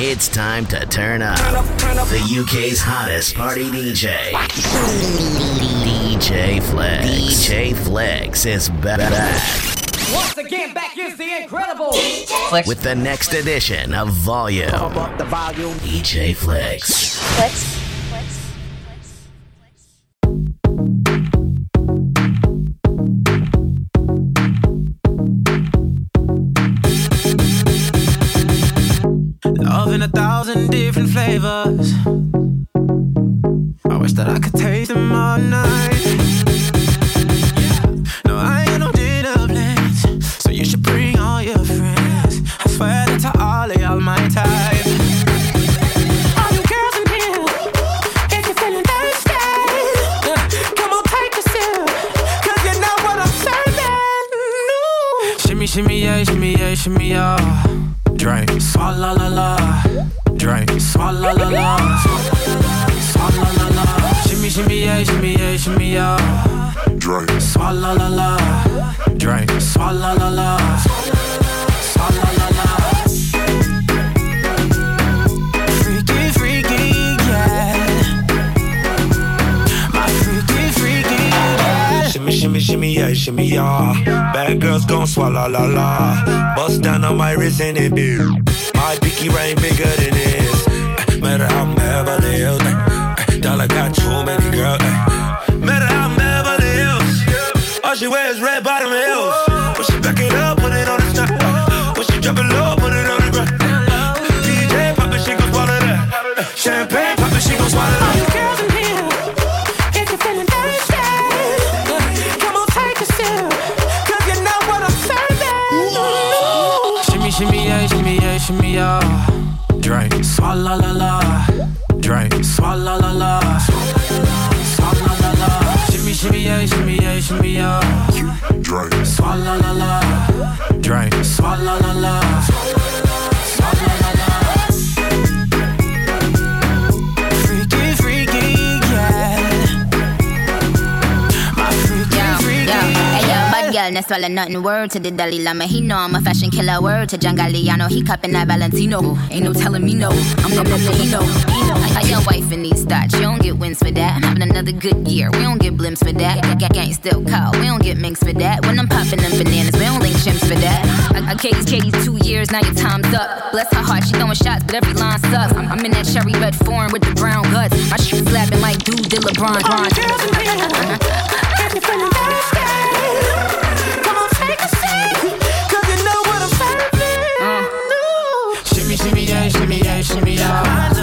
It's time to turn up. The UK's hottest party DJ. DJ Flix. DJ Flix is better back. Once again, back is the incredible Flix. With the next edition of Volume. Up the volume. DJ Flix. Flix. Flavors. I wish that I could taste them all night. No, I ain't no dinner plans, so you should bring all your friends. I swear that to all of y'all my type. All you girls in here, if you're feeling thirsty, come on, take a sip, 'cause you know what I'm serving. Shimmy, shimmy, yeah, shimmy, yeah, shimmy, yeah. Drink, swalla la la. Yeah, shimmy, yeah, shimmy, yeah. Drink, swalla la la. Drink, swalla la la. Swalla la la. Freaky, freaky, yeah. My freaky, freaky, yeah. Shimmy, shimmy, shimmy, yeah, shimmy, yeah. Bad girls gon' swallow la la. Bust down on my wrist and it be. My pinky ring bigger than this. Matter how Dollar got too many girls. eh. Matter how I'm Beverly Hills. All she wears red bottom heels. When she back it up, put it on the snap. When she drop it low, put it on the ground. DJ pop it, she gon' swallow that. Champagne pop it, she gon' swallow All you that. girls in here, if you're feeling thirsty, come on, take a sip, 'cause you know what I'm serving. Shimmy, shimmy, yeah, shimmy, yeah, shimmy, yeah. Drink, swalla la la. Shimmy, yeah. Drink, swalla la la. Drink, swalla la la. Yo, bad girl, no swallow nothing. Word to the Dalai Lama, he know I'm a fashion killer. Word to John Galliano, he cupping that Valentino. Ain't no telling me no, I'm the Filipino. I your wife in these thoughts, you don't get wins for that. I'm having another good year, we don't get blimps for that. Gang, gang still call, we don't get minks for that. When I'm popping them bananas, we don't link chimps for that. I, I Katie's Katie's two years, now your time's up. Bless her heart, she throwing shots, but every line sucks. I'm, I'm in that cherry red foreign with the brown guts. My shit slapping like dude did LeBron. All shimmy, yeah, shimmy, yeah,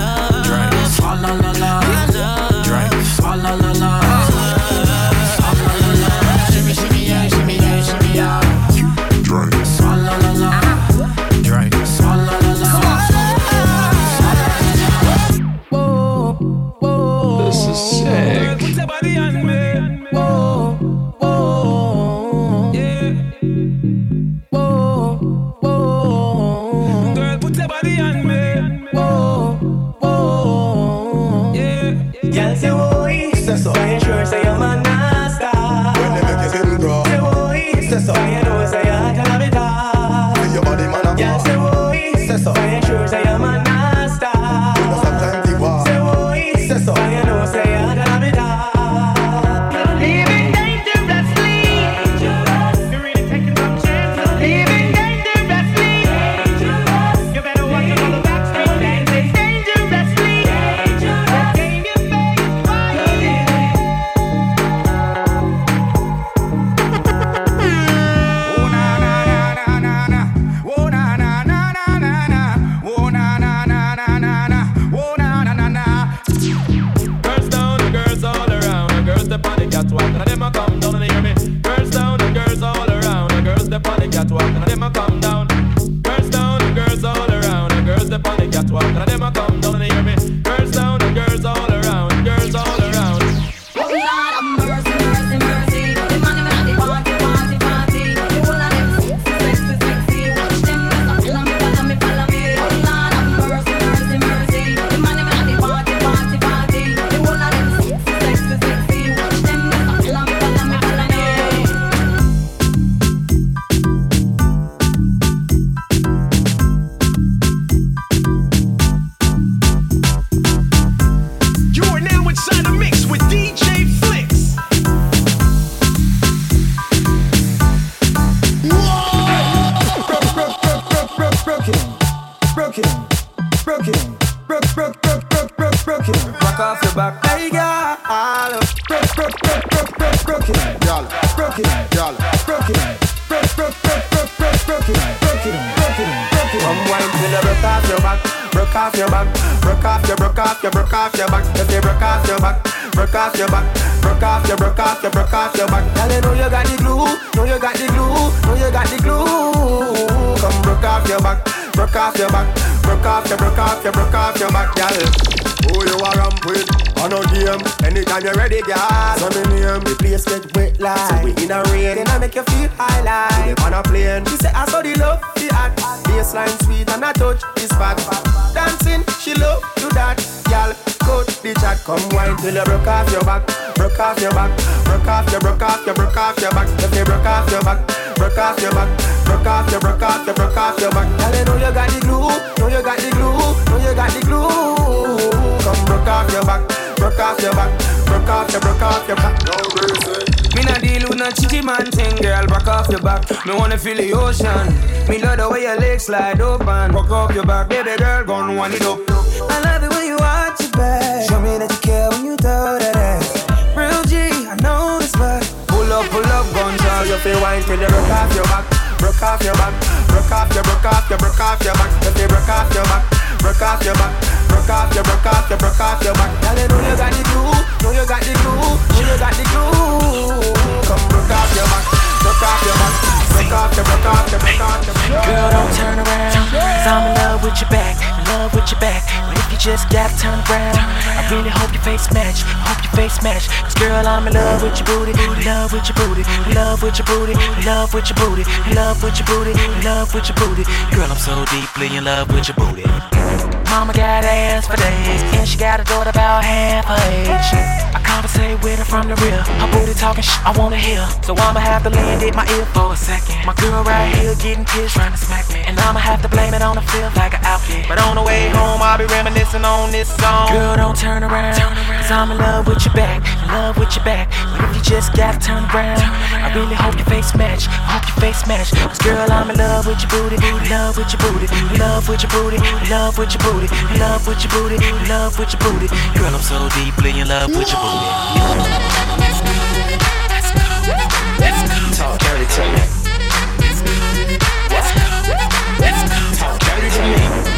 That's why none of them a come down and hear me. Girls down and girls all your, broke off your, broke off your back. If you broke off your back, broke off your back, broke off your, broke off your, broke off your back. Girl, you know you got the glue, know you got the glue, know you got the glue. Come broke off your back, broke off your back, broke off your, broke off your, broke off your back, girl. who you are ramp with? On a game, anytime you're ready, girl. So me name, The place get wet like So we in a rain Then I make you feel high like on a plane. She say I saw the love, the act Baseline sweet and I touch the spot Dancing, she love do that Y'all, cut the chat Come wine till you broke off your back Broke off your back Broke off your, broke off your, broke off your back If you broke off your back Broke off your back Broke off your, broke off your, broke off your back you know you got the glue Know you got the glue Know you got the glue Come broke off your back Broke off your back Broke off your, broke off your back No reason. Me not deal with no chichi man thing, girl. Back off your back. Me wanna feel the ocean. Me love the way your legs slide open. Back off your back, baby girl, Gonna want it up. I love it when you watch your back. Show me that you care when you throw that ass. Real G, I know this but Pull up, pull up, gun so you feel wine till you broke off your back. Broke off your back. Broke off your, broke off your, broke off your back. If you broke off your back. Broke off your back. Broke off your, broke off your, broke off your back. Girl, you know you got the glue. Know you got the glue. Know you got the glue. Come broke off your back. Broke off your back. Broke off your, broke off your, broke off your. Girl, don't turn around. Cause I'm in love with your back, in love with your back. But if you just got turned around, I really hope your face match. Hope your face match. Cause girl, I'm in love with your booty, love with your booty, love with your booty, love with your booty, love with your booty, love with your booty. Girl, I'm so deeply in love with your booty. Mama got ass for days, and she got a daughter about half her age. I conversate with her from the rear. Her booty talking shit I wanna hear. So I'ma have to lend it my ear for a second. My girl right here getting pissed trying to smack me. And I'ma have to blame it on the feel like an outfit. But on the way home, I'll be reminiscing on this song. Girl, don't turn around. Cause I'm in love with your back, in love with your back. But if you just gotta turn around, I really hope your face match. I hope your face match. Cause girl, I'm in love with your booty, in love with your booty, in love with your booty, in love with your booty, in love with your booty, in love with your booty. Girl, I'm so deeply in love with your booty. Talk dirty to me. Talk dirty to me.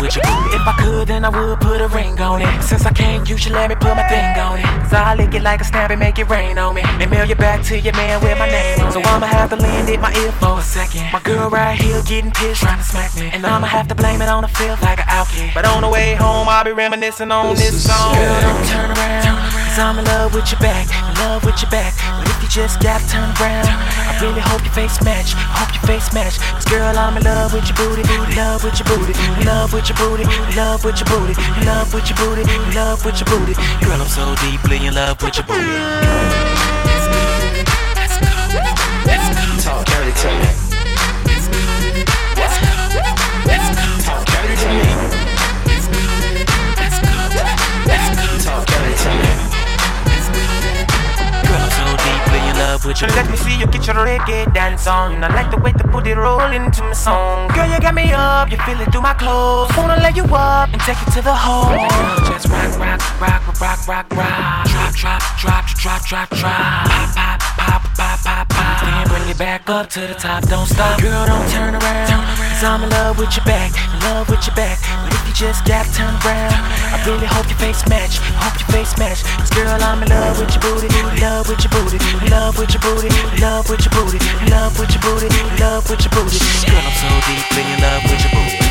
With booty. If I could, then I would put a ring on it. Since I can't, you should let me put my thing on it. So I lick it like a snap and make it rain on me. Then mail you back to your man with my name on it. So I'ma have to lend it my ear for a second. My girl right here getting pissed trying to smack me. And I'ma have to blame it on the feel like an outfit. But on the way home, I'll be reminiscing on this song. Girl, don't turn around. Cause I'm in love with your back, in love with your back. But if you just gotta turn around, I really hope your face match. Hope your face match. Cause girl, I'm in love with your booty, in love with your booty, in love with your booty, in love with your booty, in love with your booty, in love with your booty. Girl, I'm so deeply in love with your booty. Talk dirty to me. Talk dirty to me. Talk dirty to me. Love with your Let me see you get your reggae dance on. I like the way the booty roll into my song. Girl, you got me up, you feel it through my clothes. Wanna lay you up and take you to the home. Just rock, rock, rock, rock, rock, rock. Drop, drop, drop, drop, drop, drop. Pop, pop, pop, pop, pop, pop. Then bring it back up to the top, don't stop. Girl, don't turn around. Cause I'm in love with your back, in love with your back. But if you just gotta turn around, I really hope your face match. Hope your face match. Cause girl, I'm in love with your booty, in love with your booty, in love with your booty, in love with your booty, in love with your booty, in love with your booty. Girl, I'm so deeply in love with your booty.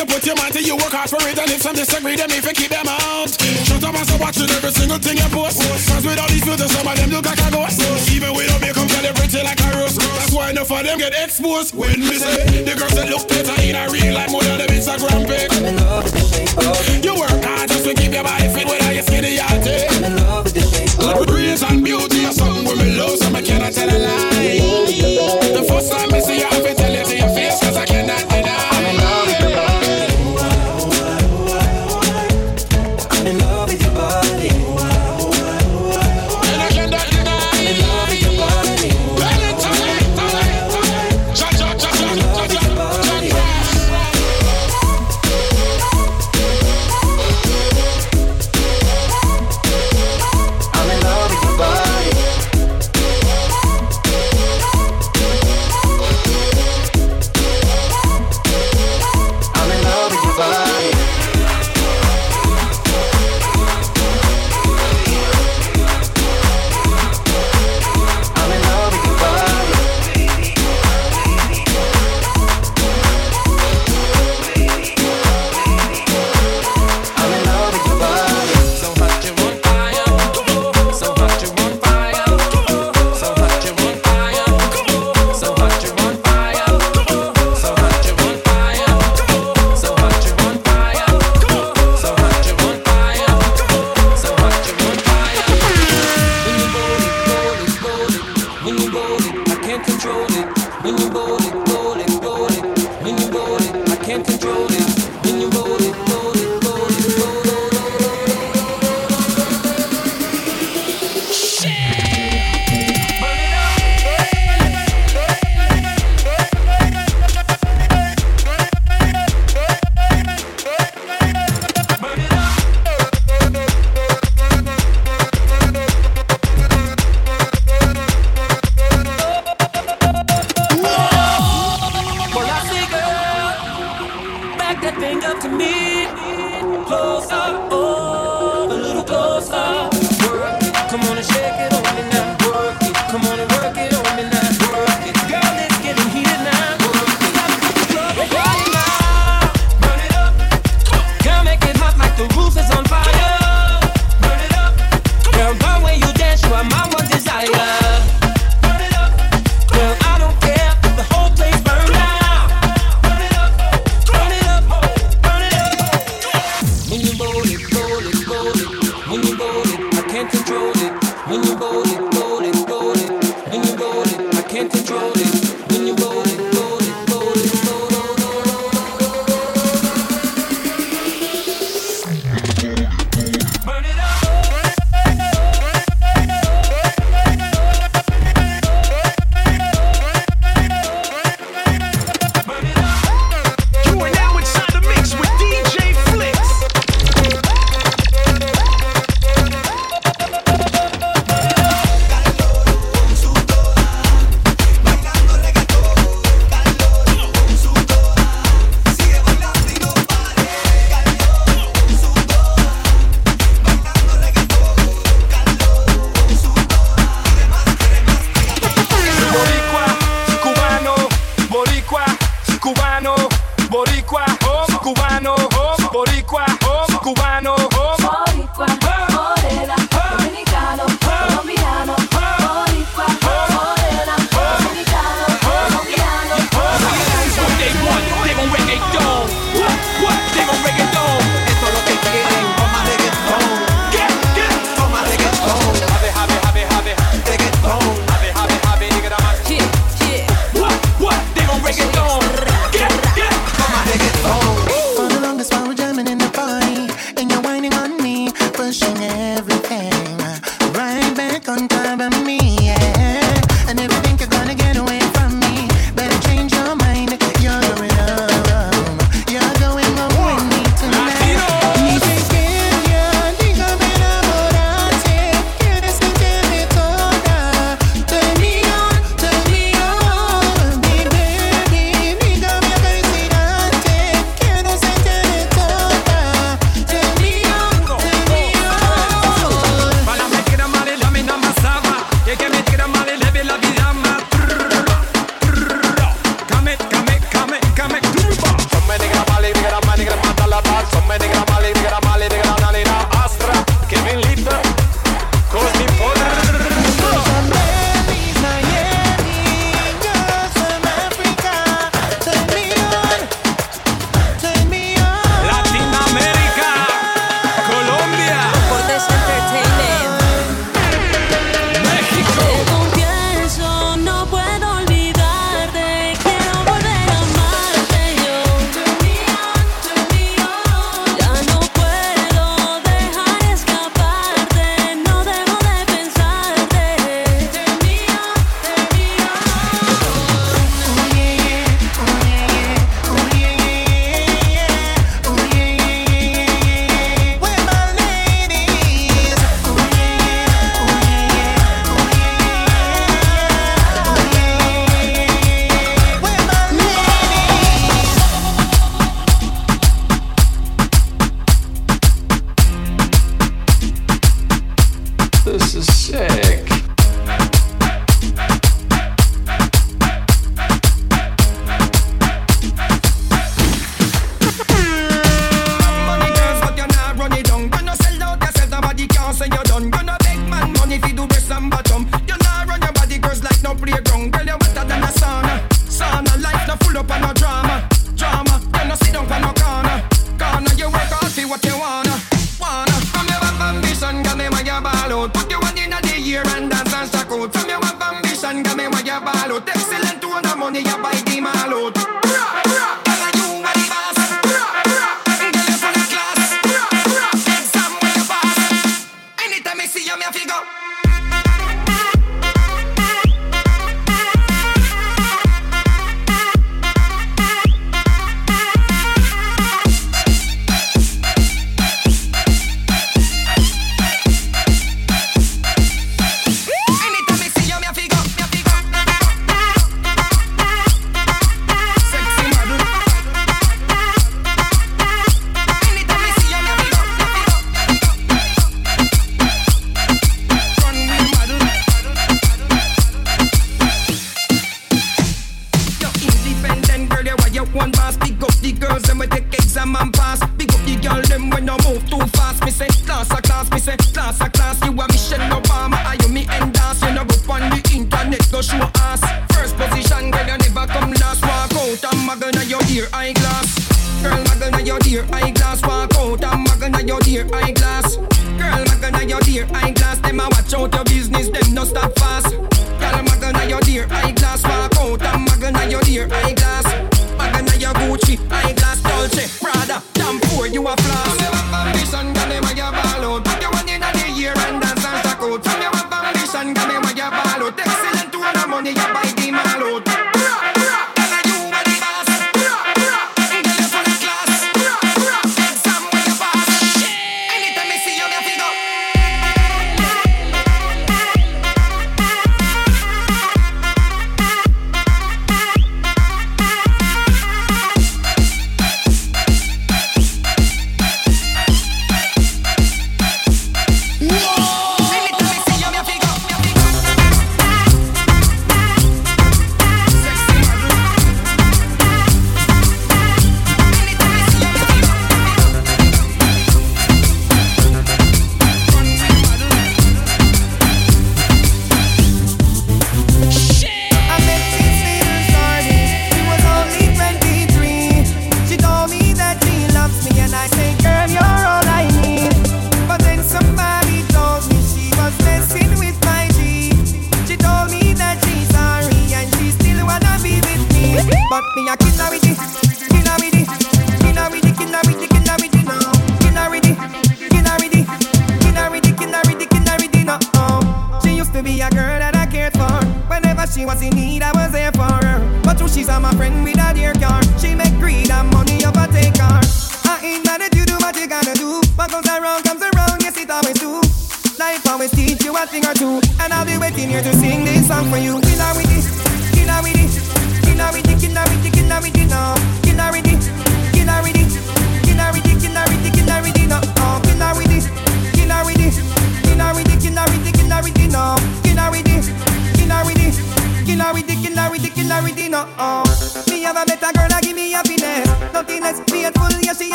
you put your mind to, you work hard for it. And if some disagree, then if you keep them out. Shut up and stop watching every single thing you post. Cause with all these filters, some of them look like a ghost. Even without them come calibrate like a roast. That's why enough of them get exposed. When we say, the girls that look better in a real life more than them Instagram pics. You work hard just to keep your body fit, whether you're skinny or thick. Grace and beauty are something women love, so I cannot tell a lie.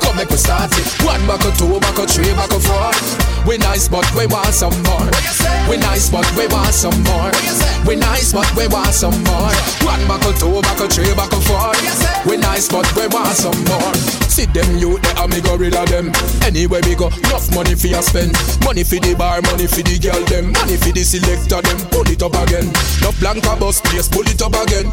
Come make we start it. One buckle, two buckle, three buckle, four. We nice but we want some more. We nice but we want some more. We nice but we want some more. One buckle, two buckle, three buckle, four. We nice but we want some more. See them you there and me go rid of them. Anywhere we go, enough money for you spend. Money for the bar, money for the girl them. Money for the selector them. Pull it up again. No blanca bus place, pull it up again.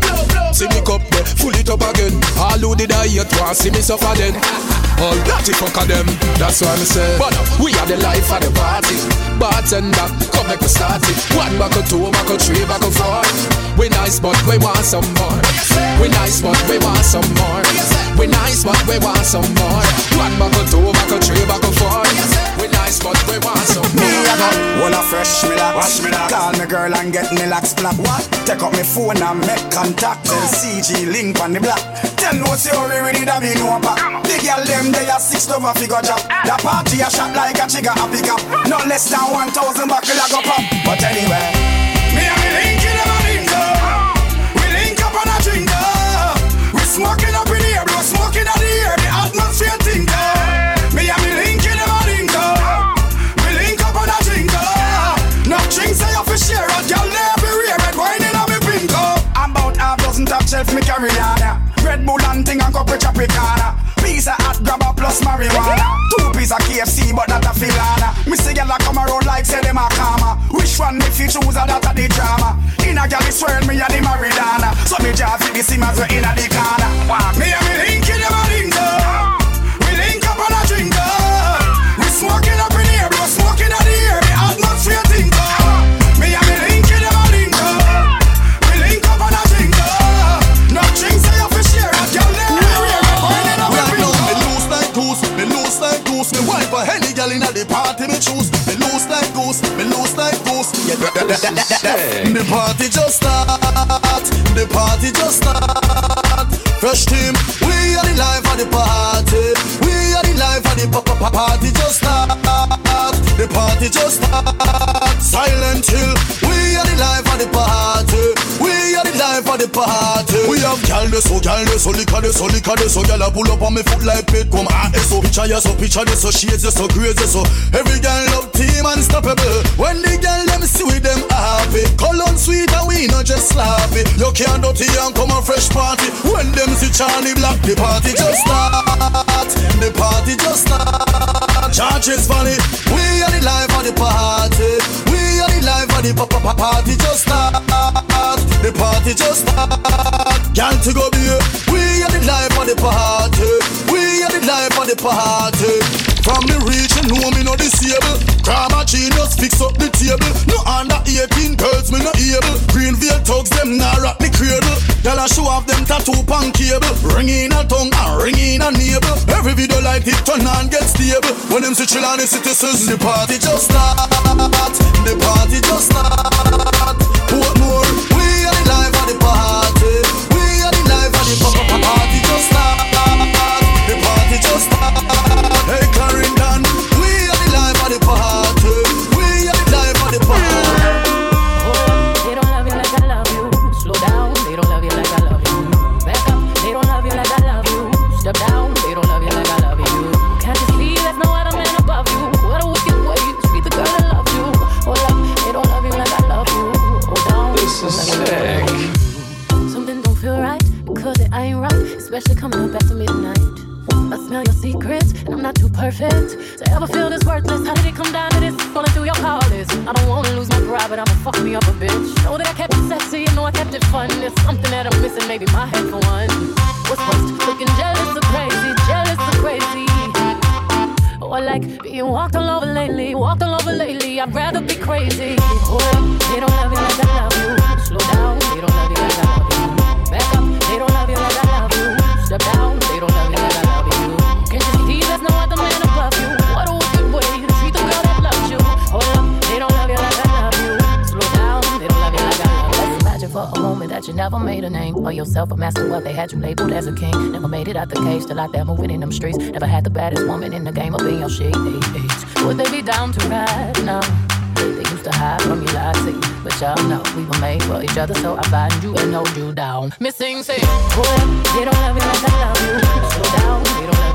See me cup there, full it up again. All who did I yet want see me suffer then. All dirty fuck of them. That's why me say. But uh, we are the life of the party. Bartender, come make we start it. One buckle, two buckle, three buckle, four. We nice but we want some more. We nice but we want some more. We nice but we want some more. One buckle, two buckle, three buckle, four. We nice but we want some Me a go, wanna fresh relax. Watch me that. Call me girl and get me like splat. What? Take up me phone and make contact. Tell CG link on the block. Tell no theory ready that me know about. The girl them they a six over figure job. Ah. The party a shot like a chigga a pick up. No less than one thousand buckle a go pop. But anyway, me and me link in a link up. We link up on a drink up. We smoking shelf me carry on. Red Bull and thing and cup of Tropicana. Piece of hot grabber plus marijuana. Two piece of KFC, but that a filana. Me see gyal a come around like say them a karma. Which one me fi choose a that a the drama? In a gal is swearing me a the Maridana. So me just feel the simmers we inna the corner. Me and me link in them a The party just start, the party just start. Fresh team, we are the life of the party. We are the life of the pa- pa- pa- party just start. The party just start. Silent hill, Have gal de so gal de so liquor de so liquor de so gal a pull up on me foot like pit come ah so picture ya so picture de so shades de so crazy so every gal love team unstoppable. When the gal them see with them happy, cologne sweet and we not just sloppy. You can't dirty and come a fresh party. When them see Charlie Black, the party just start. The party just start. Church funny. We are the life of the party. We are the life of the pa- pa- party just start. The party just start. Gal to go be We are the life of the party. We are the life of the party. From the region, know me no disable. Grammar genius fix up the table. No under 18 girls, me no able. Green veil thugs, them nah rock the cradle. Girl a show off them tattoo pan cable. Ring in a tongue and ring in a navel. Every video like it turn and get stable. When them chill on the citizens, the party just start. The party just start. Portmore, we are the life of the party. Perfect to ever feel this worthless. How did it come down to this? Falling through your power list. I don't wanna lose my pride, but I'ma fuck me up a bitch. Know that I kept it sexy, and know I kept it fun. There's something that I'm missing, maybe my head for one. What's worse, looking jealous or crazy, jealous or crazy. Or like being walked all over lately, walked all over lately. I'd rather be crazy. Up, they don't love you like I love you. Slow down, they don't love you like I love you. Back up, they don't love you like I love you. Step down, never made a name for yourself, a master what they had you labeled as a king. Never made it out the cage, still out there moving in them streets. Never had the baddest woman in the game up in your shades. Would they be down to ride now? They used to hide from you, I see. But y'all know we were made for each other, so I find you and hold you down. Missing say, boy, they don't love you like I love you. Slow down, they don't love you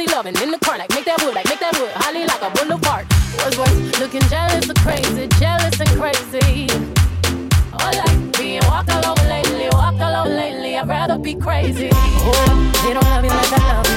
sexy loving in the car, like make that wood, like make that wood, holly like a boulevard. What's worse, looking jealous or crazy, jealous and crazy. Or like being walked all over lately, walked all over lately. I'd rather be crazy. Up, they don't love you like I love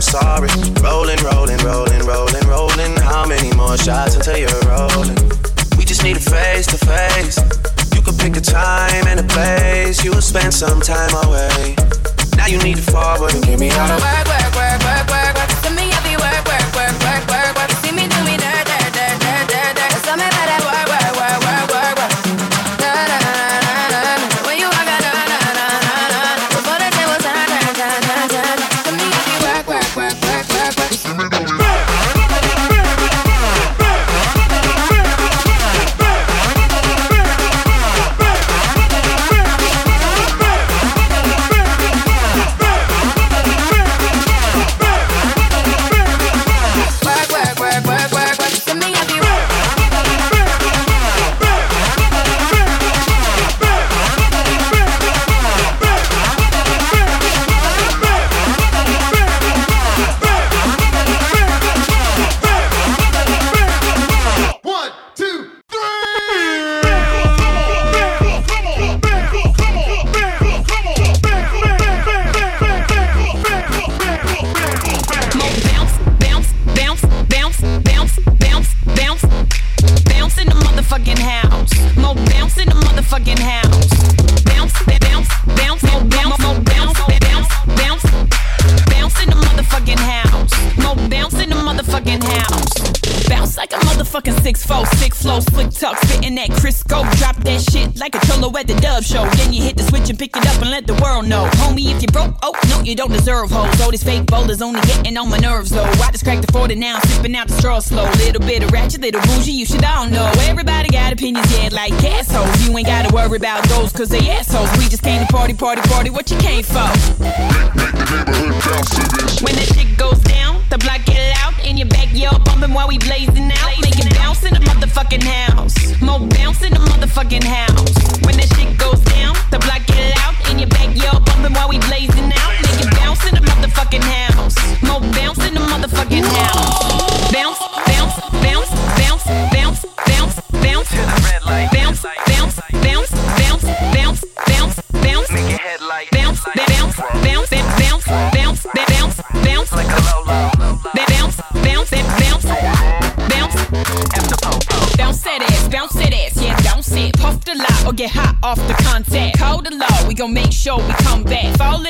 I'm sorry. Rolling, rolling, rolling, rolling, rolling. How many more shots until you're rolling? We just need a face to face. You could pick a time and a place. You'll spend some time away. Now you need to forward and give me all the Work, work, work, work, work, you don't deserve hoes. All these fake bowlers only getting on my nerves, though. I just cracked the 40 now, sipping out the straw slow. Little bit of ratchet, little bougie, you should all know. Everybody got opinions, yeah, like assholes. You ain't gotta worry about those, cause they assholes. We just came to party, party, party, what you came for? When that shit goes down, the block get out in your backyard, bumping while we blazing out. Make it bounce in the motherfucking house. Mo bounce in the motherfucking house.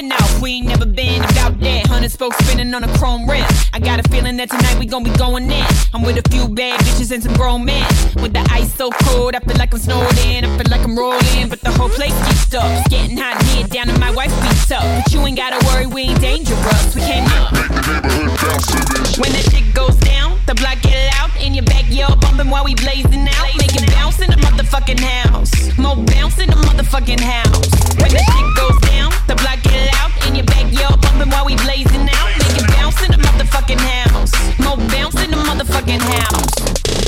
Out, we ain't never been about that. Hundred spokes spinning on a chrome rim. I got a feeling that tonight we gon' be going in. I'm with a few bad bitches and some grown men. With the ice so cold, I feel like I'm snowed in. I feel like I'm rolling, but the whole place geeked up. It's getting hot here, down to my wife beats up. But you ain't gotta worry, we ain't dangerous. We came up. When that shit goes the block get out in your backyard, bumping while we blazing out. Make it bounce in the motherfucking house. Mo bounce in the motherfucking house. When that shit goes down, the block get out in your backyard, bumping while we blazing out. Make it bounce in the motherfucking house. Mo bounce in the motherfucking house.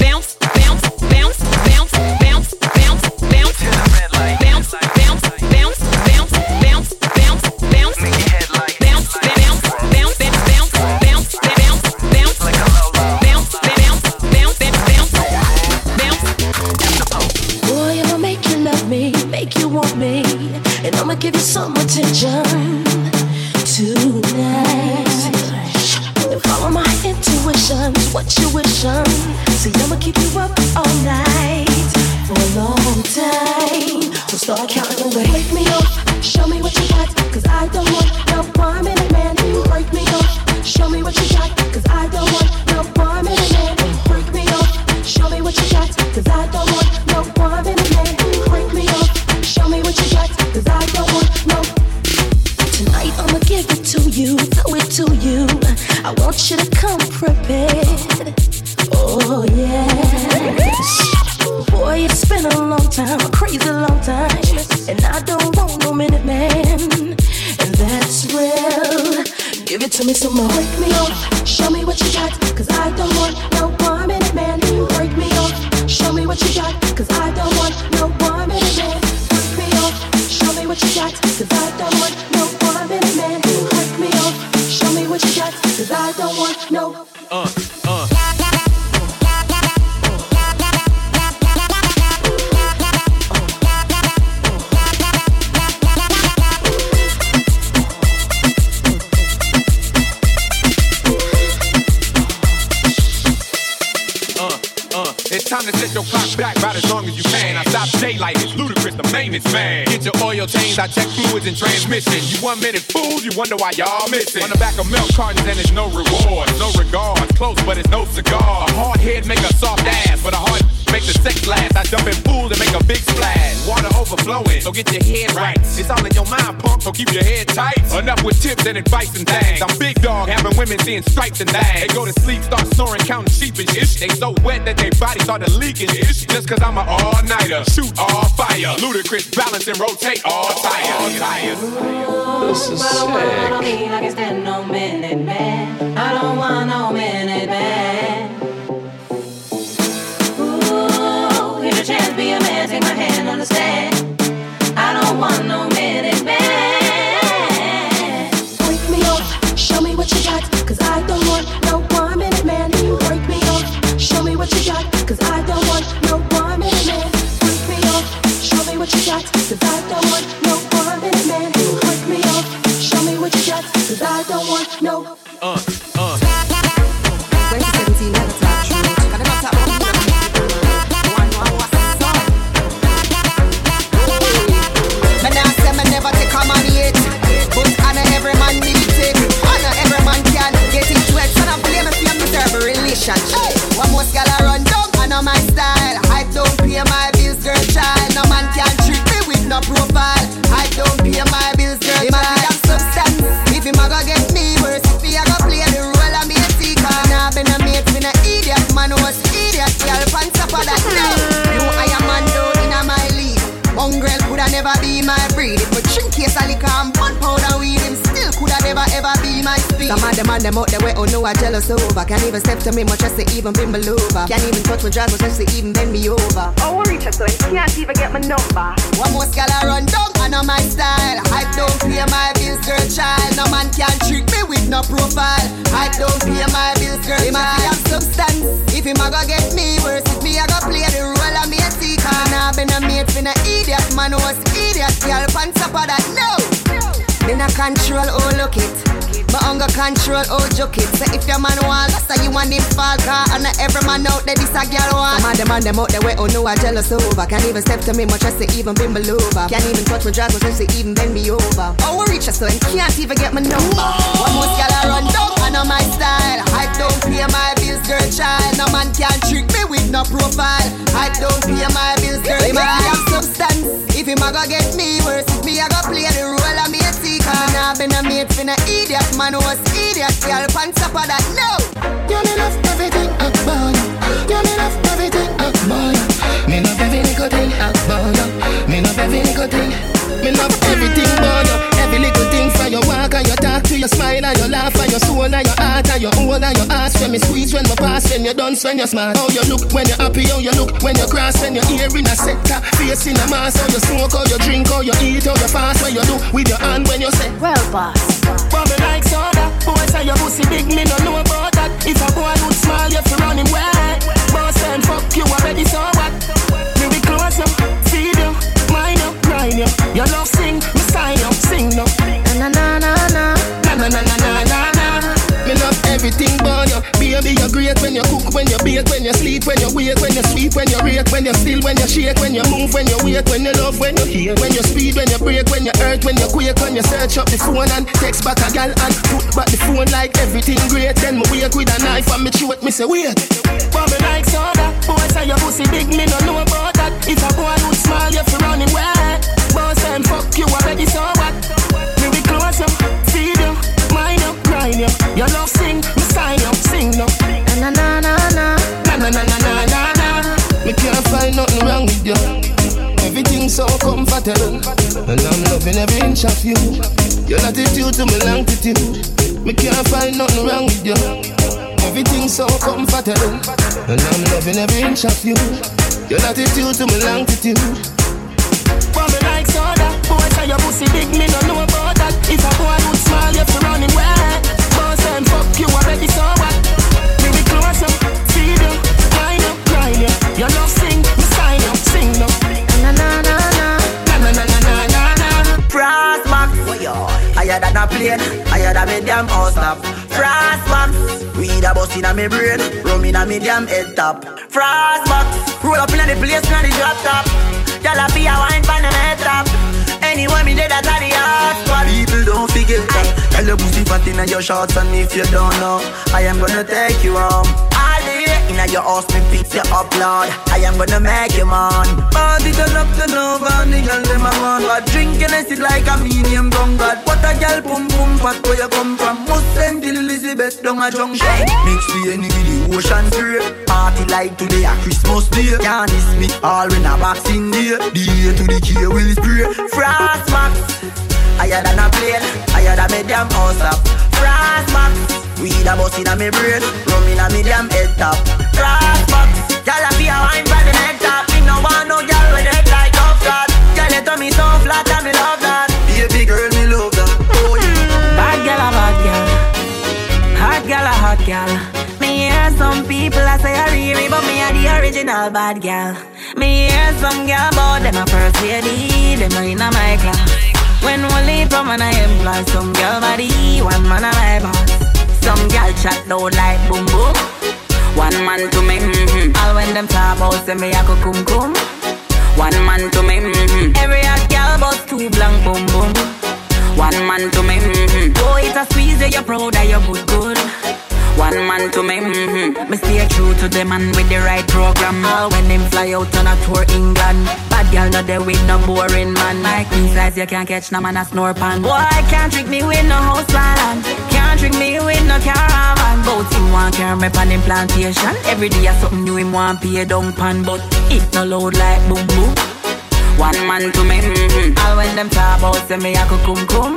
To me me show me what you got, so keep your head tight. Enough with tips and advice and things. I'm big dog, having women seeing stripes and things. They go to sleep, start snoring, counting sheep and ish. They so wet that their body started leaking ish. Just cause I'm an all-nighter, shoot all fire. Ludacris, balance and rotate all tires. This is But I want sick. Profile. Some of them and them out there way oh no I jealous over. Can't even step to me much as to even bend me over. Can't even touch my dress much as to even bend me over. Oh, reach out so he can't even get my number. One more I run down, I know my style. I don't pay my bills, girl, child. No man can trick me with no profile. I don't pay my bills, girl, child. Him a have substance. If him a go get me worse, if me a go play the role of me a seeker. Nah, been a mate, been a idiot, man was idiot. Girl, pants up of that, no. Me not control, oh look it. My hunger control, oh joke it. Say if your man want, so you want him fall car. And every man out there, this a girl want. Some of them and them out there, way oh no, I jealous over. Can't even step to me, much as to even bend me over. Can't even touch my dress, much as to even bend me over. Oh, we reach so and can't even get my number. One more gal I run down, I know my style. I don't pay my bills, girl, child. No man can trick me with no profile. I don't pay my bills, girl, child. have substance. If him a go get me worse, if me a go play the role nah been a mate for no idiot, man was idiot. Girl, pants up of that, no. You me love everything about you. You me love everything about you. Me love every little thing about you. Me love every little thing. Me love everything about you. Every little thing from your walk and your talk to your smile and your laugh and your soul and your your whole and your ass. When me squeeze, when me pass, when you dance, when you smile. How you look when you're happy, how you look when you cross, when you're here in a sector, face in a mask. How you smoke, how you drink, how you eat, how you fast, what you do with your hand when you say. Well, boss. Bubble like soda. Boy say your pussy big, me no know about that. If a boy look small, you fi run him. Boss and fuck you I already, so what? Me be close you, feed you, mind you, grind you. Your love everything about you. Baby, you're great when you cook, when you bake, when you sleep, when you wake, when you sweep, when you rake, when you still, when you shake, when you move, when you wait, when you love, when you hear, when you speed, when you break, when you hurt, when you quake, when you search up the phone and text back a gal and put back the phone like everything great. Then me wake with a knife and me throat, me say wait. Bubble like soda, boy say your pussy big, me no know about that. If a boy look small, you fi run wet. Boss and fuck you already, so what? Me be close you, feed you, mind you, grind you. Your love so comfortable, and I'm loving every inch of you. Your attitude to me longitude. Me can't find nothing wrong with you. Everything so comfortable, and I'm loving every inch of you. Your attitude to me longitude. Bubble like soda, boy say your pussy big, me no know about that. If a boy look small, you fi run him wet. Boss and fuck you already, so what? Me be close up, feed you, mind you, grind you. Your love higher than a plane, higher than me damn house top. Frost max, weed a bust inna me brain, rum inna in a medium head top. Frost box, roll up in the place, not the drop top. Y'all a be a wine pan and head top. Anyway, me dead at the hard spot. People don't forget that. Tell your pussy fat in your shorts, and if you don't know, I am gonna take you home. Day in your house, me fix you up, Lord. I am gonna make you man. Party turn up to no van, the girl them a man. But drinking is it like a medium gun god. What a girl pum pum fat where you come from? Must send till Elizabeth down a junction. Mix the any with the ocean spray. Party like today a Christmas day. Can't miss me all when a boxing day. The A to the K will spray. Frost max. Higher than a plane, higher than me damn house up. Frost max, weed a bust inna me brain, rum inna me damn head top. Frost max, gyal a be a wine for the head top. Me no want no gyal with head like off God. Gyal to me so flat and me love that. Baby girl, me love that. Oh yeah. Bad gal a bad gal, hot gal a hot gal. Me hear some people a say a Riri, but me a the original bad gal. Me hear some gal about them a first lady, them a inna my class. When one leap from an I employ some girl body, one man a my boss. Some girl chat down like boom boom. One man to me, mm-hmm. All when them talk about say me a go cum cum. One man to me, mm-hmm. Every hot girl but two blank boom boom. One man to me, mm-hmm. Oh, it's a squeeze, yeah, you're proud that you're good, good. One man to me, mm-hmm. Me stay true to the man with the right program. All when them fly out on a tour England. Bad girl not there with no boring man. Like me size, you can't catch no man a snore pan. Boy, can't trick me with no house land. Can't trick me with no caravan. Both him want carry me pan him plantation. Every day a something new him want pay down pan, but it no load like boom boom. One man to me, mm-hmm. All when them talk about say me a go cum cum.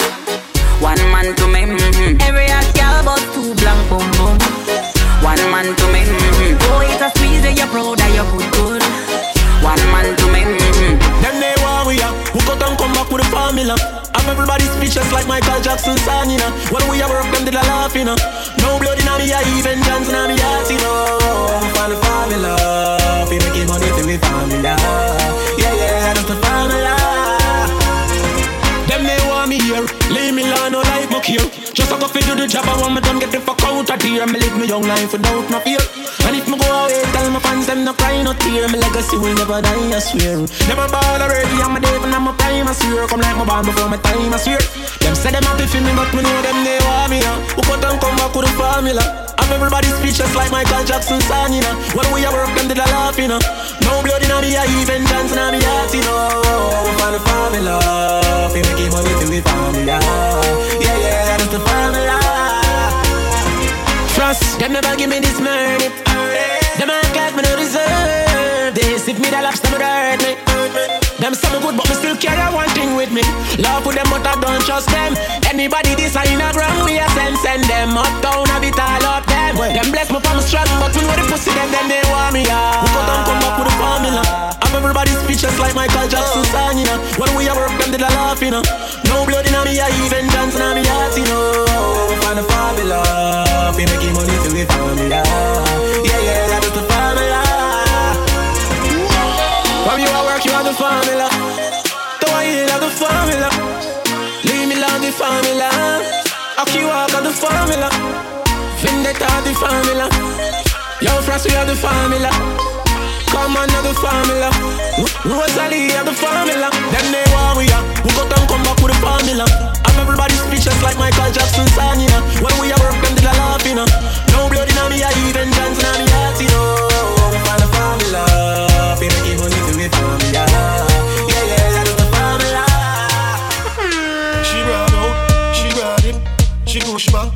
One man to me, mm-hmm. Every hot girl but two blank boom boom. One man to me, mm-hmm. Oh, it's a squeeze that you're proud that you're good good. One man to me, mm-hmm. We are. Who got and come back with a formula. I'm everybody speechless like Michael Jackson song, you know. When we are work, them did a laugh, you know. No blood in me, I even dance in me heart, you know. Find the formula. Make it money to me Just a go fi do the job, I want me done get the fuck out of here. Me live me young life without no fear. And if me go away, tell my fans them no cry, no tear. My legacy will never die, I swear. Never ball already, I'm a and I'm a prime, I swear. Come like my band before my time, I swear. Them say them happy for me, but me know them they want me. Uh. Who cut and come back with the formula? I'm everybody speechless like Michael Jackson song, you know. When we are work, them a laugh, you know. No blood in me, I even dance in me heart, you know. Find the formula, fi make it money to me formula. Yeah, yeah, that's the formula. Trust, them never give me this money. Them act like me no deserve this. If me the lobster, me hurt me. Them say me good, but me still carry one thing with me. Love with them, but I don't trust them. Anybody this I in a ground, we a send send them uptown, have it all up them. Them bless me from strong, but when we know the pussy them, then they want me out. We cut and come back with the formula. I'm everybody speechless like Michael Jackson song, you know. When we a work, them did a laugh, you know. No formula. You walk on the formula. Vendetta, the formula. Yo, Frost, we have the formula. Come on, the formula. Rosalie, have the formula. Then they we are. Who got them come back with the formula? I'm everybody speechless like Michael Jackson song. When we are work, them did a laugh, you know. No blood in me, I even dance in me heart, you know. We find the formula. Fi make it money to me formula. Push back,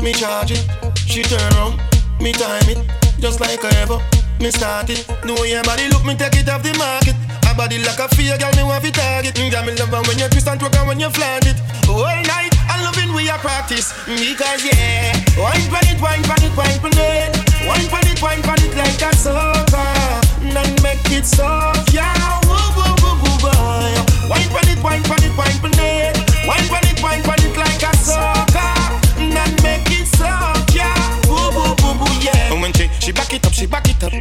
me charge it, she turn around, me time it, just like ever, me start it. Know your body look, me take it off the market. A body like a fear, girl, me want to target. Mm, girl, me love when you twist and twerk and when you flaunt it. All night, I loving we a practice Me because yeah, wine pon it, wine pon it, wine pon it, wine pon it, wine pon it like a soca, then make it soft, yeah. Woo woo woo woo boy. Wine pon it, wine pon it, wine pon it, wine pon it, wine pon it like a soca, she back it up, she back it up.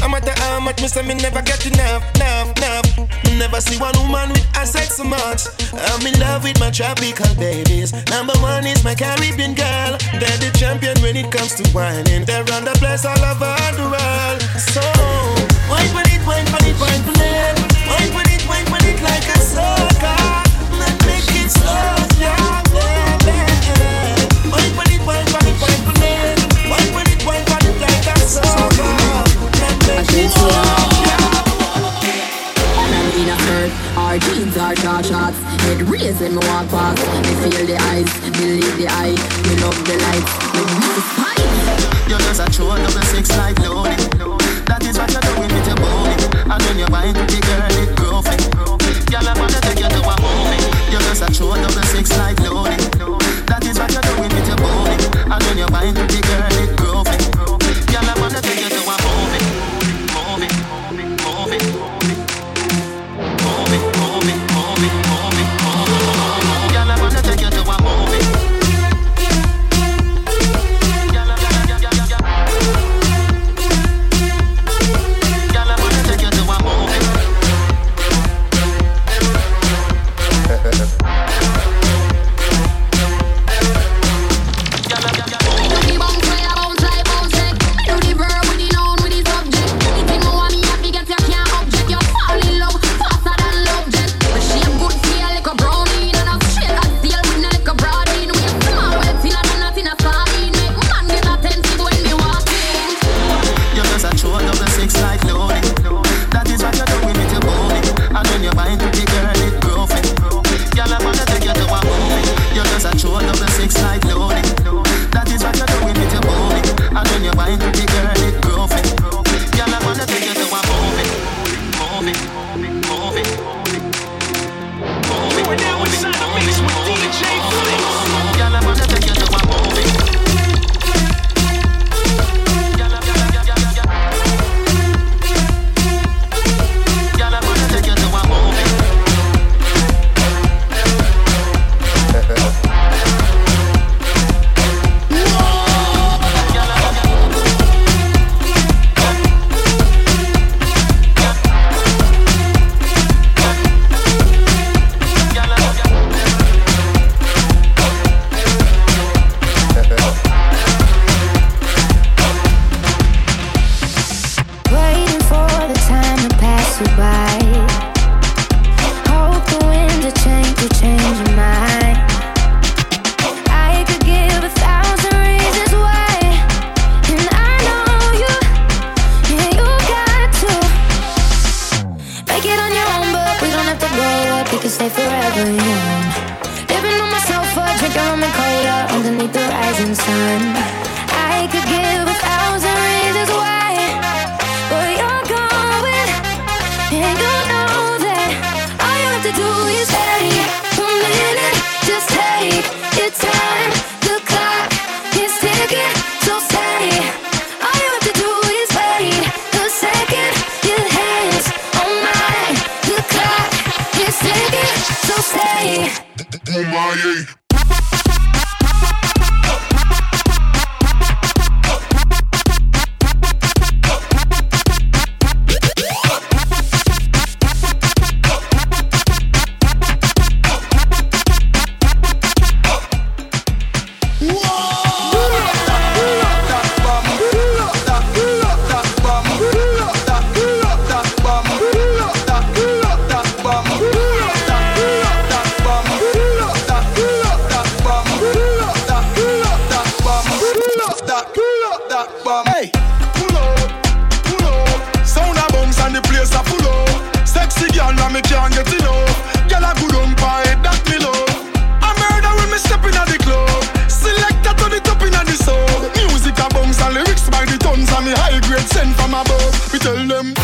I'm how much me say me never get enough, enough, enough. Me never never see one woman with assets so much. I'm in love with my tropical babies. Number one is my Caribbean girl. They're the champion when it comes to whining. They run the place all over the world. So, wine for it, wine for it, wine for it. Wine for it, I'm hurt, our jeans are short shots. Head when me walk feel the eyes, believe the eye. Me love the miss the. You're just a loaded. That is what you're doing with your body. And then you're buying the girl, Young. Living on my sofa, drinking rum and cola underneath the rising sun. I could give a thousand reasons why. But you're going, and you know that all you have to do is wait a minute. Just take your time. Stay. sent from above. We tell them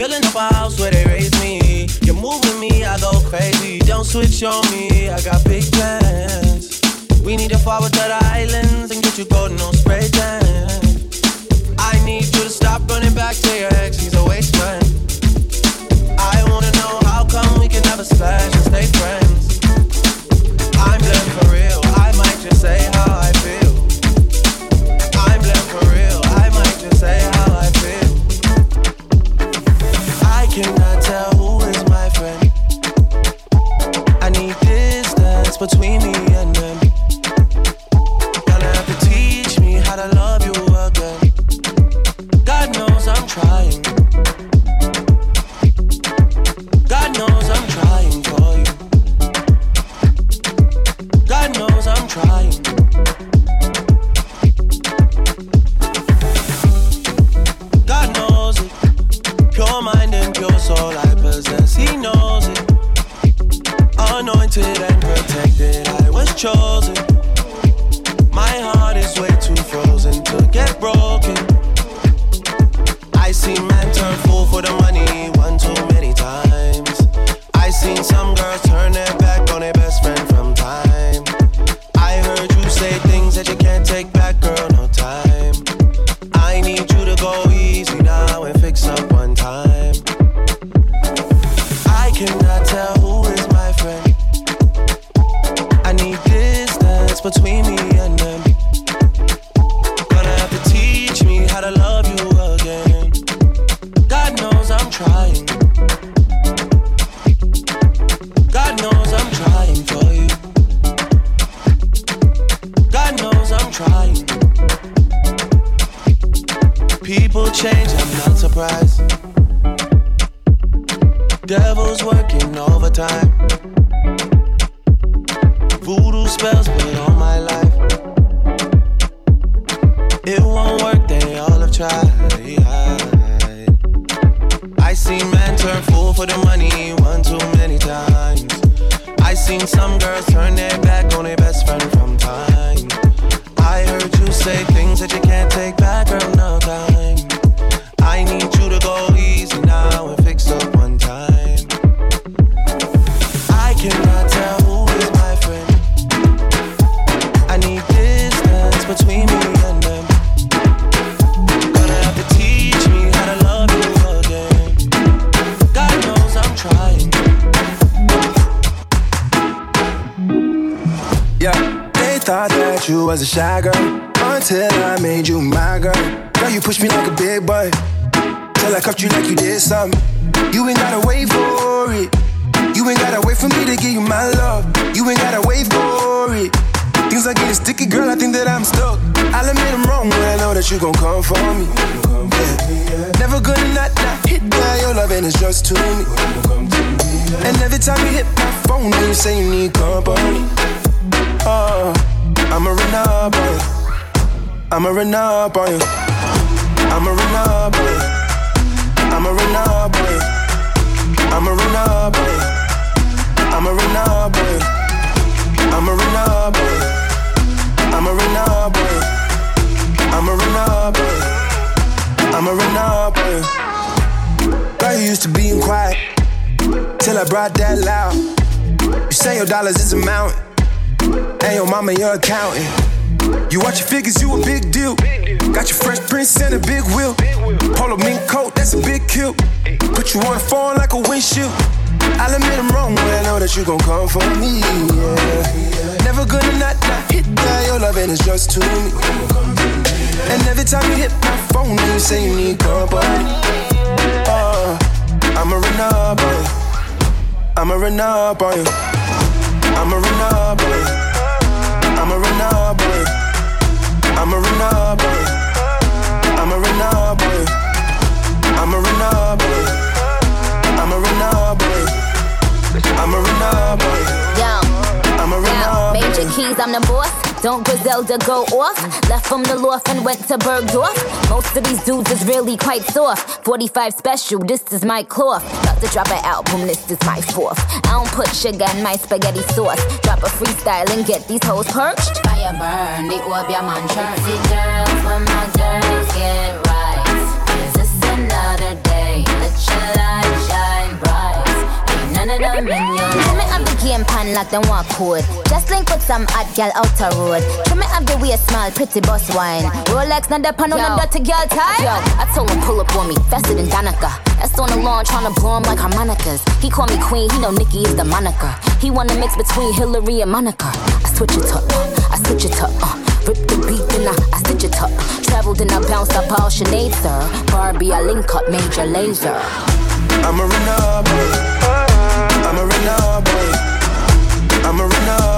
Filling up a house where they raise me. You're moving me, I go crazy. Don't switch on me, I got big plans. We need to forward to the islands and get you golden on spray tan. I need you to stop running back to your ex, he's a waste man. I wanna know how come we can never slash and stay friends. Fool for the money one too many times. I seen some girls turn their back something. You ain't gotta wait for it. You ain't gotta wait for me to give you my love. You ain't gotta wait for it. Things are getting sticky, girl. I think that I'm stuck. I'll admit I'm wrong when I know that you gon' come for me. Never gonna not, not hit that. Your loving is just to me. And every time you hit my phone, you say you need company. Oh. I'ma run up on you. I'ma run up on you. I'ma run up on you a runner boy. I'm a runner boy. I'm a runner boy. I'm a runner boy. I'm a runner boy. I'm a runner boy. I'm a runner boy. Girl, you used to being quiet till I brought that loud. You say your dollars is a mountain, and your mama your accountant. You watch your figures, you a big deal. Got your fresh prince and a big wheel. Polo mink coat, that's a big kill. Put you on the phone like a windshield. I'll admit I'm wrong when I know that you gon' come for me. Yeah. Never gonna not, not hit that. Your loving is just to me. And every time you hit my phone, you say you need company. Uh, you. I'ma run up on you. I'ma run up you. I'ma run up you. I'ma run up. I'm a renegade. I'm a renegade. I'm a renegade. I'm the boss. Don't Griselda go off? Left from the loft and went to Bergdorf. Most of these dudes is really quite soft. 45 special, this is my cloth. About to drop an album, this is my fourth. I don't put sugar in my spaghetti sauce. Drop a freestyle and get these hoes perched. Fire burn, the orb your man Jersey girls, when my girls get right. Is this another day? Let your light. Ain't none of in your Trim me up the game pan like them walk code. Just link with some hot gal out the road. Trim me up the waist small, pretty boss wine. Rolex, not the pan on them dirty girl tie. Yo, I told him pull up on me, faster than Danica. That's on the lawn tryna blow him like harmonicas. He call me queen, he know Nicki is the moniker. He wanna mix between Hillary and Monica. I switch it up, uh, I switch it up, uh. Rip the beat, then I, I stitch it up. Traveled and I bounced up all Sinead, sir. Barbie, I link up Major Lazer. I'ma run up I'm a runner, boy. I'm a runner.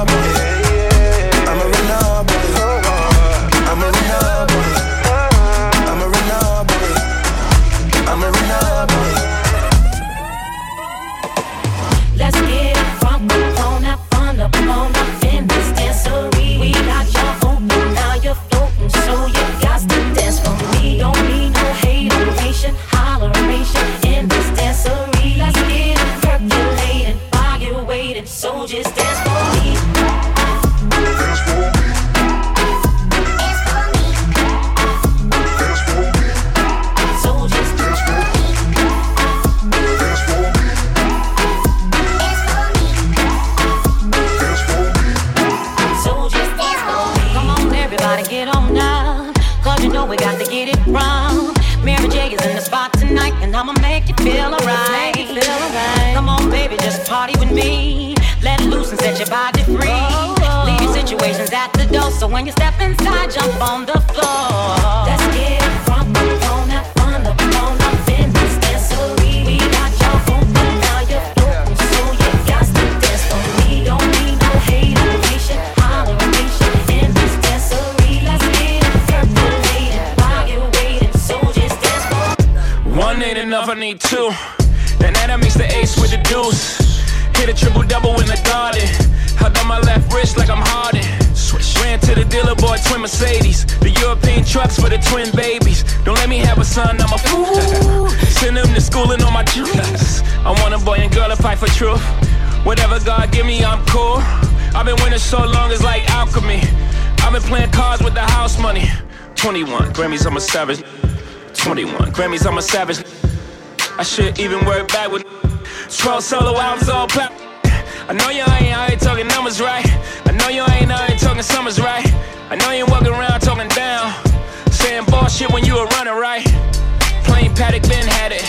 Your body free. Leave your situations at the door, so when you step inside, jump on the floor. Let's get that fun up on the. We got now you're so you got to dance. Don't need no holleration in. Let's get while you're so just dance One ain't enough, I need two. That night the ace with the deuce. Hit a triple double in the garden. Held on my left wrist like I'm Harden. Ran to the dealer, bought twin Mercedes. The European trucks for the twin babies. Don't let me have a son, I'm a fool. Send them to school and all my jewels. I want a boy and girl to fight for truth. Whatever God give me, I'm cool. I've been winning so long, it's like alchemy. I've been playing cards with the house money. 21 Grammys, I'm a savage. 21 Grammys, I'm a savage. I should even work back with 12 solo albums all plat. I know you ain't out here talking numbers right. I know you ain't out here talking summers right. I know you walking around talking down. Saying bullshit when you were running right. Plain Patek Ben had it.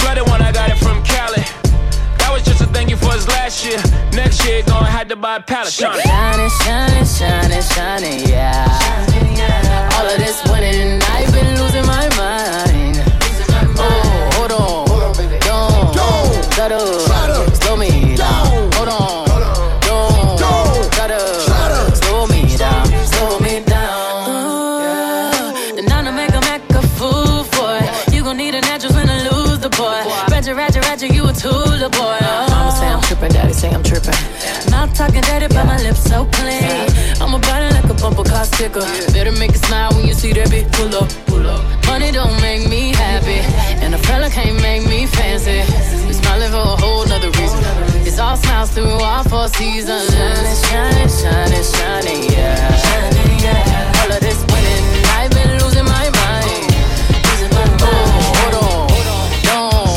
Flooded when I got it from Cali. That was just a thank you for his last year. Next year, gonna have to buy a pallet. Shining, shining, shining, shining, yeah. All of this winning, I've been losing my mind. Don't shut up, slow me down. Hold on, don't shut up, slow me down, slow me down. Uh, The nana make a make a fool for it. You gon' need a natural when I lose the boy. Ratchet, ratchet, ratchet, you a tool, the boy. Mama say I'm tripping, daddy say I'm tripping. Not talking dirty, but my lips so clean. I'm a body like a bumper car sticker. Better make it smile when you see that big pull up, pull up. Money don't make me happy, and a fella can't make me fancy. We smiling for a whole nother reason. It's all smiles through all four seasons. Shining, shining, shining, shining, yeah. All of this winning, I've been losing my mind. Losing my mind. Oh, hold on,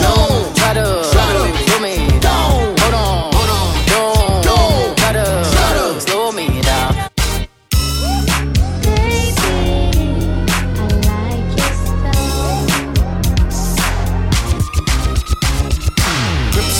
don't try to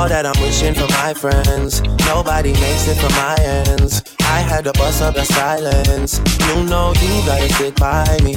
all that I'm wishing for my friends. Nobody makes it from my ends. I had to bust up the silence. You know you gotta stick by me.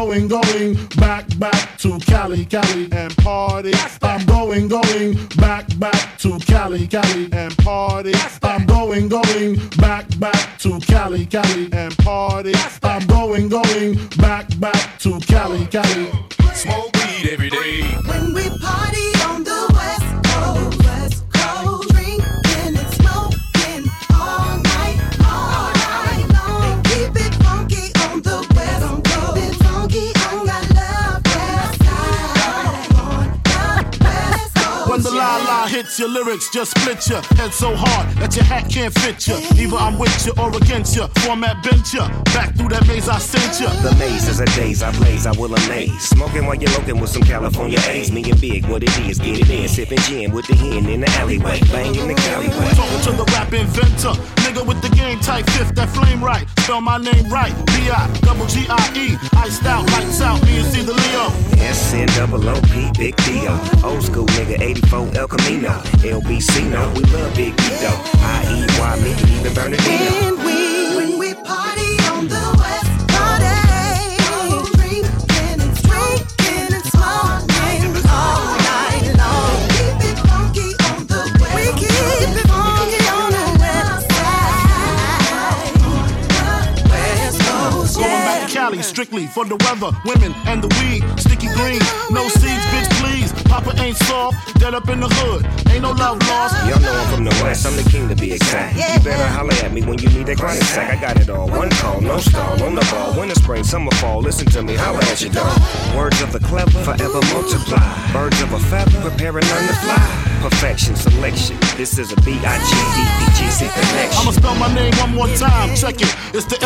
I'm going, going back, back to Cali, Cali and party. I'm going, going back, back to Cali, Cali and party. I'm going, going back, back to Cali, Cali and party. I'm going, going back, back to Cali, Cali. Smoke weed every day. When we party hits your lyrics, just split ya. Head so hard that your hat can't fit ya. Either I'm with you or against ya. Format bent ya. Back through that maze I sent ya. The maze is a daze I blaze, I will amaze. Smoking while you're looking with some California A's. Me and Big, what it is, get it in. Sipping gin with the hen in the alleyway. Banging the alleyway. Talking to the rap inventor. Nigga with the game type fifth, that flame right. Spell my name right. B-I, double G-I-E. Iced out, lights out, me and see the Leo. SN double OP, Big Dio. Old school nigga, 84 El Camino. LBC, no, we love Big Vito. I-E-Y, Mickey, even Bernardino. Strictly for the weather, women, and the weed. Sticky green, no seeds, bitch, please. Papa ain't soft, dead up in the hood. Ain't no love lost. Y'all know I'm from the west, I'm the king to be exact. You better holler at me when you need that chronic sack. I got it all. One call, no stall, on the ball. Winter, spring, summer, fall. Listen to me, holler at your dog. Words of the clever, forever multiply. Birds of a feather, preparing and learn to fly. Perfection, selection. This is a B-I-G-D-E-G-C connection. I'ma spell my name one more time. Check it. It's the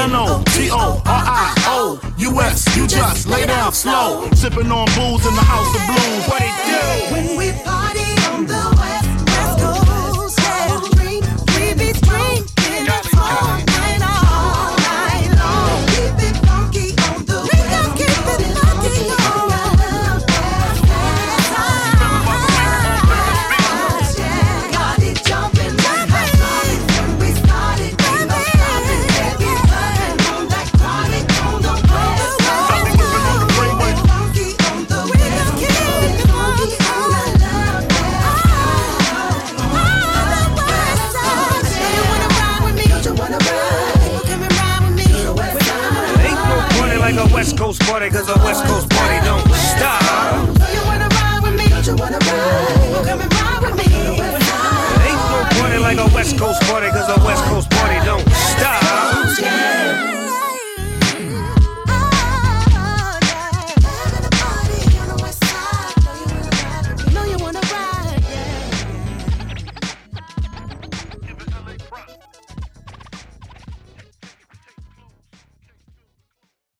N-O-T-O-R-I-O-U-S. You just lay down slow. Sipping on booze in the house of blues. What it do? When we party on the party, cause a West Coast party don't stop. Do you wanna ride with me? Don't you wanna ride? Come and ride with me. Ain't no party like a West Coast party, cause a West Coast party